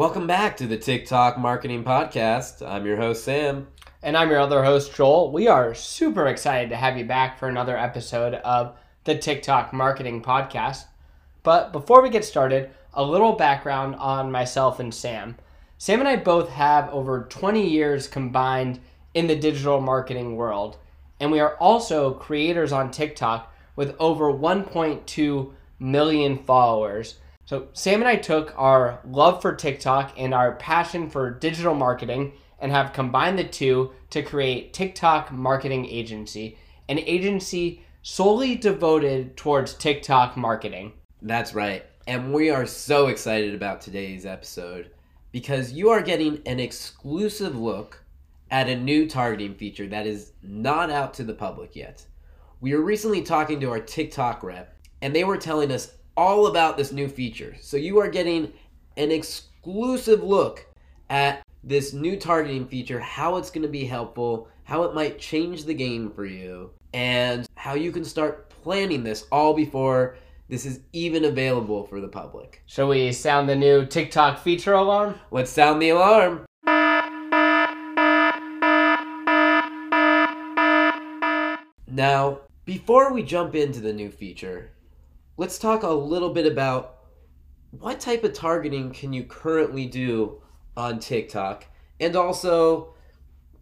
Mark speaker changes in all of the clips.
Speaker 1: Welcome back to the TikTok Marketing Podcast. I'm your host, Sam.
Speaker 2: And I'm your other host, Joel. We are super excited to have you back for another episode of the TikTok Marketing Podcast. But before we get started, a little background on myself and Sam. Sam and I both have over 20 years combined in the digital marketing world, and we are also creators on TikTok with over 1.2 million followers. So, Sam and I took our love for TikTok and our passion for digital marketing and have combined the two to create TikTok Marketing Agency, an agency solely devoted towards TikTok marketing.
Speaker 1: That's right. And we are so excited about today's episode because you are getting an exclusive look at a new targeting feature that is not out to the public yet. We were recently talking to our TikTok rep, and they were telling us all about this new feature. So you are getting an exclusive look at this new targeting feature, how it's going to be helpful, how it might change the game for you, and how you can start planning this all before this is even available for the public.
Speaker 2: Shall we sound the new TikTok feature alarm?
Speaker 1: Let's sound the alarm. Now, before we jump into the new feature, let's talk a little bit about what type of targeting can you currently do on TikTok? And also,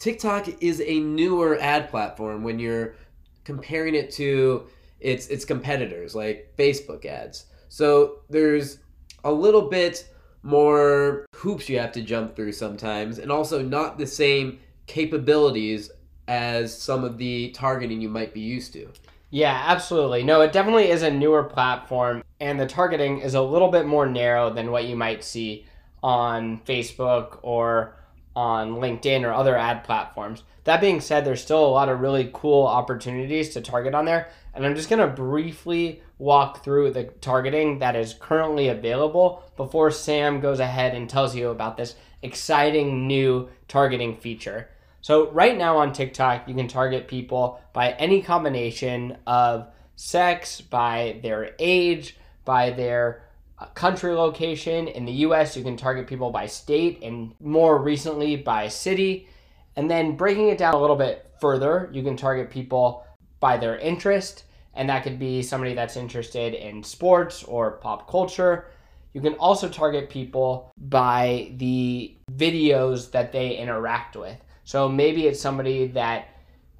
Speaker 1: TikTok is a newer ad platform when you're comparing it to its its competitors like Facebook ads. So there's a little bit more hoops you have to jump through sometimes and also not the same capabilities as some of the targeting you might be used to.
Speaker 2: Yeah, absolutely. No, it definitely is a newer platform, and the targeting is a little bit more narrow than what you might see on Facebook or on LinkedIn or other ad platforms. That being said, there's still a lot of really cool opportunities to target on there, and I'm just going to briefly walk through the targeting that is currently available before Sam goes ahead and tells you about this exciting new targeting feature. So, right now on TikTok, you can target people by any combination of sex, by their age, by their uh, country location. In the US, you can target people by state and more recently by city. And then breaking it down a little bit further, you can target people by their interest, and that could be somebody that's interested in sports or pop culture. You can also target people by the videos that they interact with. So maybe it's somebody that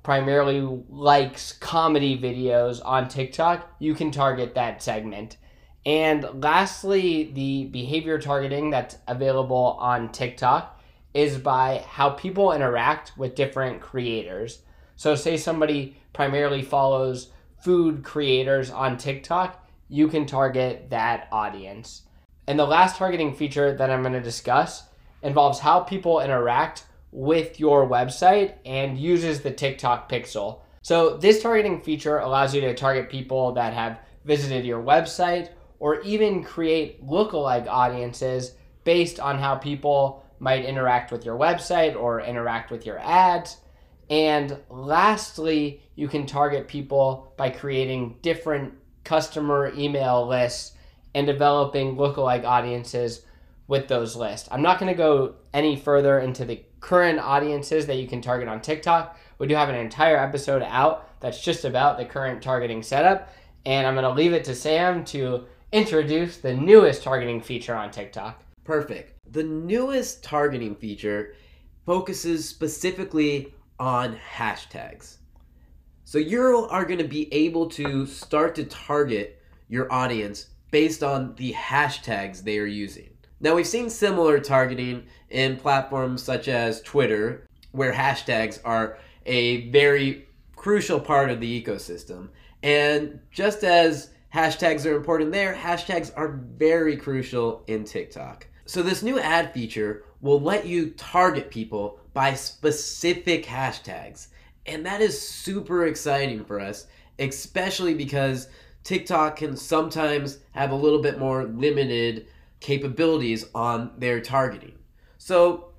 Speaker 2: primarily likes comedy videos on TikTok, you can target that segment. And lastly, the behavior targeting that's available on TikTok is by how people interact with different creators. So, say somebody primarily follows food creators on TikTok, you can target that audience. And the last targeting feature that I'm going to discuss involves how people interact with your website and uses the TikTok pixel. So, this targeting feature allows you to target people that have visited your website or even create lookalike audiences based on how people might interact with your website or interact with your ads. And lastly, you can target people by creating different customer email lists and developing lookalike audiences with those lists. I'm not going to go any further into the current audiences that you can target on TikTok. We do have an entire episode out that's just about the current targeting setup. And I'm going to leave it to Sam to introduce the newest targeting feature on TikTok.
Speaker 1: Perfect. The newest targeting feature focuses specifically on hashtags. So you are going to be able to start to target your audience based on the hashtags they are using. Now, we've seen similar targeting in platforms such as Twitter, where hashtags are a very crucial part of the ecosystem. And just as hashtags are important there, hashtags are very crucial in TikTok. So, this new ad feature will let you target people by specific hashtags. And that is super exciting for us, especially because TikTok can sometimes have a little bit more limited capabilities on their targeting. So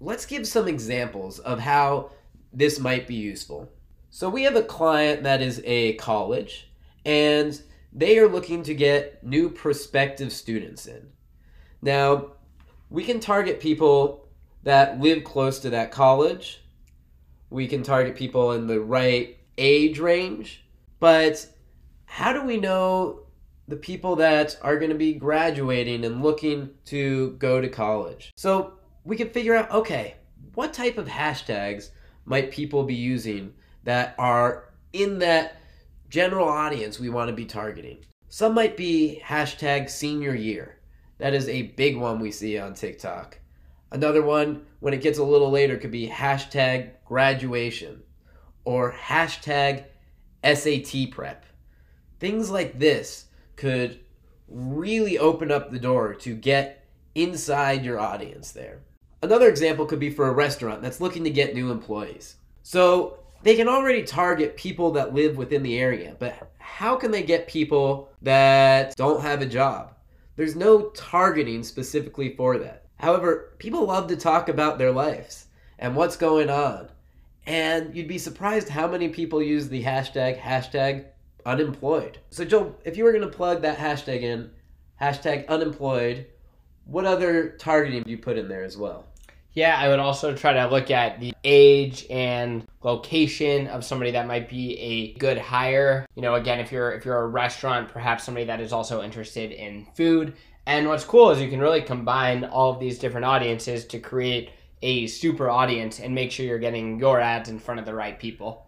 Speaker 1: let's give some examples of how this might be useful. So we have a client that is a college and they are looking to get new prospective students in. Now, we can target people that live close to that college. We can target people in the right age range. But how do we know the people that are going to be graduating and looking to go to college? So we can figure out okay, what type of hashtags might people be using that are in that general audience we want to be targeting? Some might be hashtag senior year. That is a big one we see on TikTok. Another one, when it gets a little later, could be hashtag graduation or hashtag SAT prep. Things like this could really open up the door to get inside your audience there. Another example could be for a restaurant that's looking to get new employees. So they can already target people that live within the area, but how can they get people that don't have a job? There's no targeting specifically for that. However, people love to talk about their lives and what's going on. And you'd be surprised how many people use the hashtag hashtag unemployed. So Joe, if you were gonna plug that hashtag in, hashtag unemployed, what other targeting do you put in there as well?
Speaker 2: Yeah, I would also try to look at the age and location of somebody that might be a good hire. You know, again, if you're if you're a restaurant, perhaps somebody that is also interested in food. And what's cool is you can really combine all of these different audiences to create a super audience and make sure you're getting your ads in front of the right people.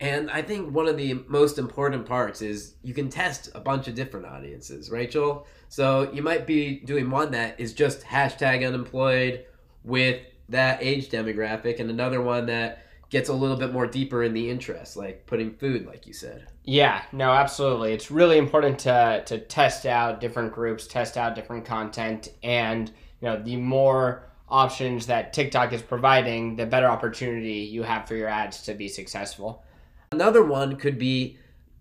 Speaker 1: And I think one of the most important parts is you can test a bunch of different audiences, Rachel. So you might be doing one that is just hashtag unemployed with that age demographic, and another one that gets a little bit more deeper in the interest, like putting food, like you said.
Speaker 2: Yeah, no, absolutely. It's really important to to test out different groups, test out different content, and you know, the more options that TikTok is providing, the better opportunity you have for your ads to be successful.
Speaker 1: Another one could be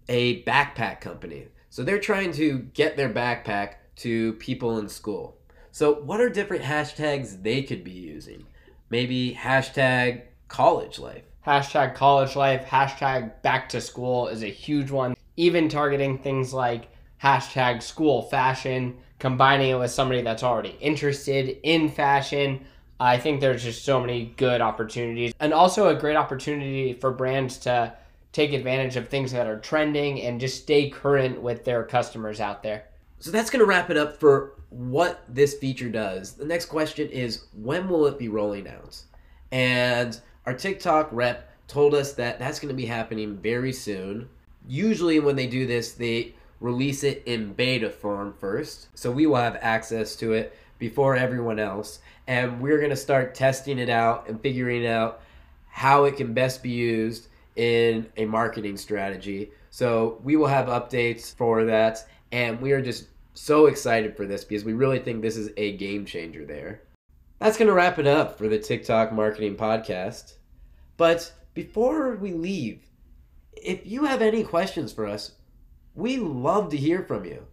Speaker 1: a backpack company. So they're trying to get their backpack to people in school. So, what are different hashtags they could be using? Maybe hashtag college life.
Speaker 2: Hashtag college life, hashtag back to school is a huge one. Even targeting things like hashtag school fashion, combining it with somebody that's already interested in fashion. I think there's just so many good opportunities. And also a great opportunity for brands to take advantage of things that are trending and just stay current with their customers out there.
Speaker 1: So that's going to wrap it up for what this feature does. The next question is when will it be rolling out? And our TikTok rep told us that that's going to be happening very soon. Usually, when they do this, they release it in beta form first. So we will have access to it before everyone else. And we're going to start testing it out and figuring out how it can best be used in a marketing strategy. So we will have updates for that. And we are just so excited for this because we really think this is a game changer there. That's going to wrap it up for the TikTok Marketing Podcast. But before we leave, if you have any questions for us, we love to hear from you.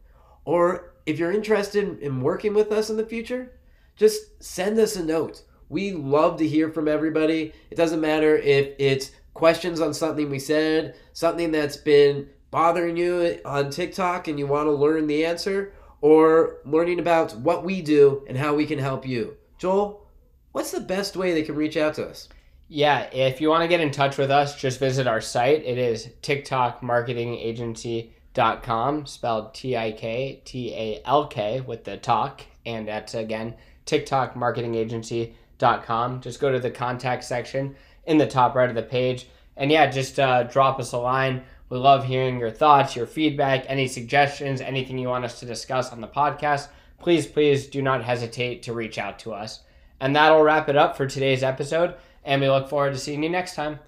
Speaker 1: Or if you're interested in working with us in the future, just send us a note. We love to hear from everybody. It doesn't matter if it's questions on something we said, something that's been bothering you on TikTok and you want to learn the answer, or learning about what we do and how we can help you. Joel, what's the best way they can reach out to us?
Speaker 2: Yeah, if you want to get in touch with us, just visit our site. It is tiktalkmarketingagency.com, spelled T I K T A L K with the talk. And that's again, tiktalkmarketingagency.com. Just go to the contact section in the top right of the page. And yeah, just uh, drop us a line. We love hearing your thoughts, your feedback, any suggestions, anything you want us to discuss on the podcast. Please, please do not hesitate to reach out to us. And that'll wrap it up for today's episode. And we look forward to seeing you next time.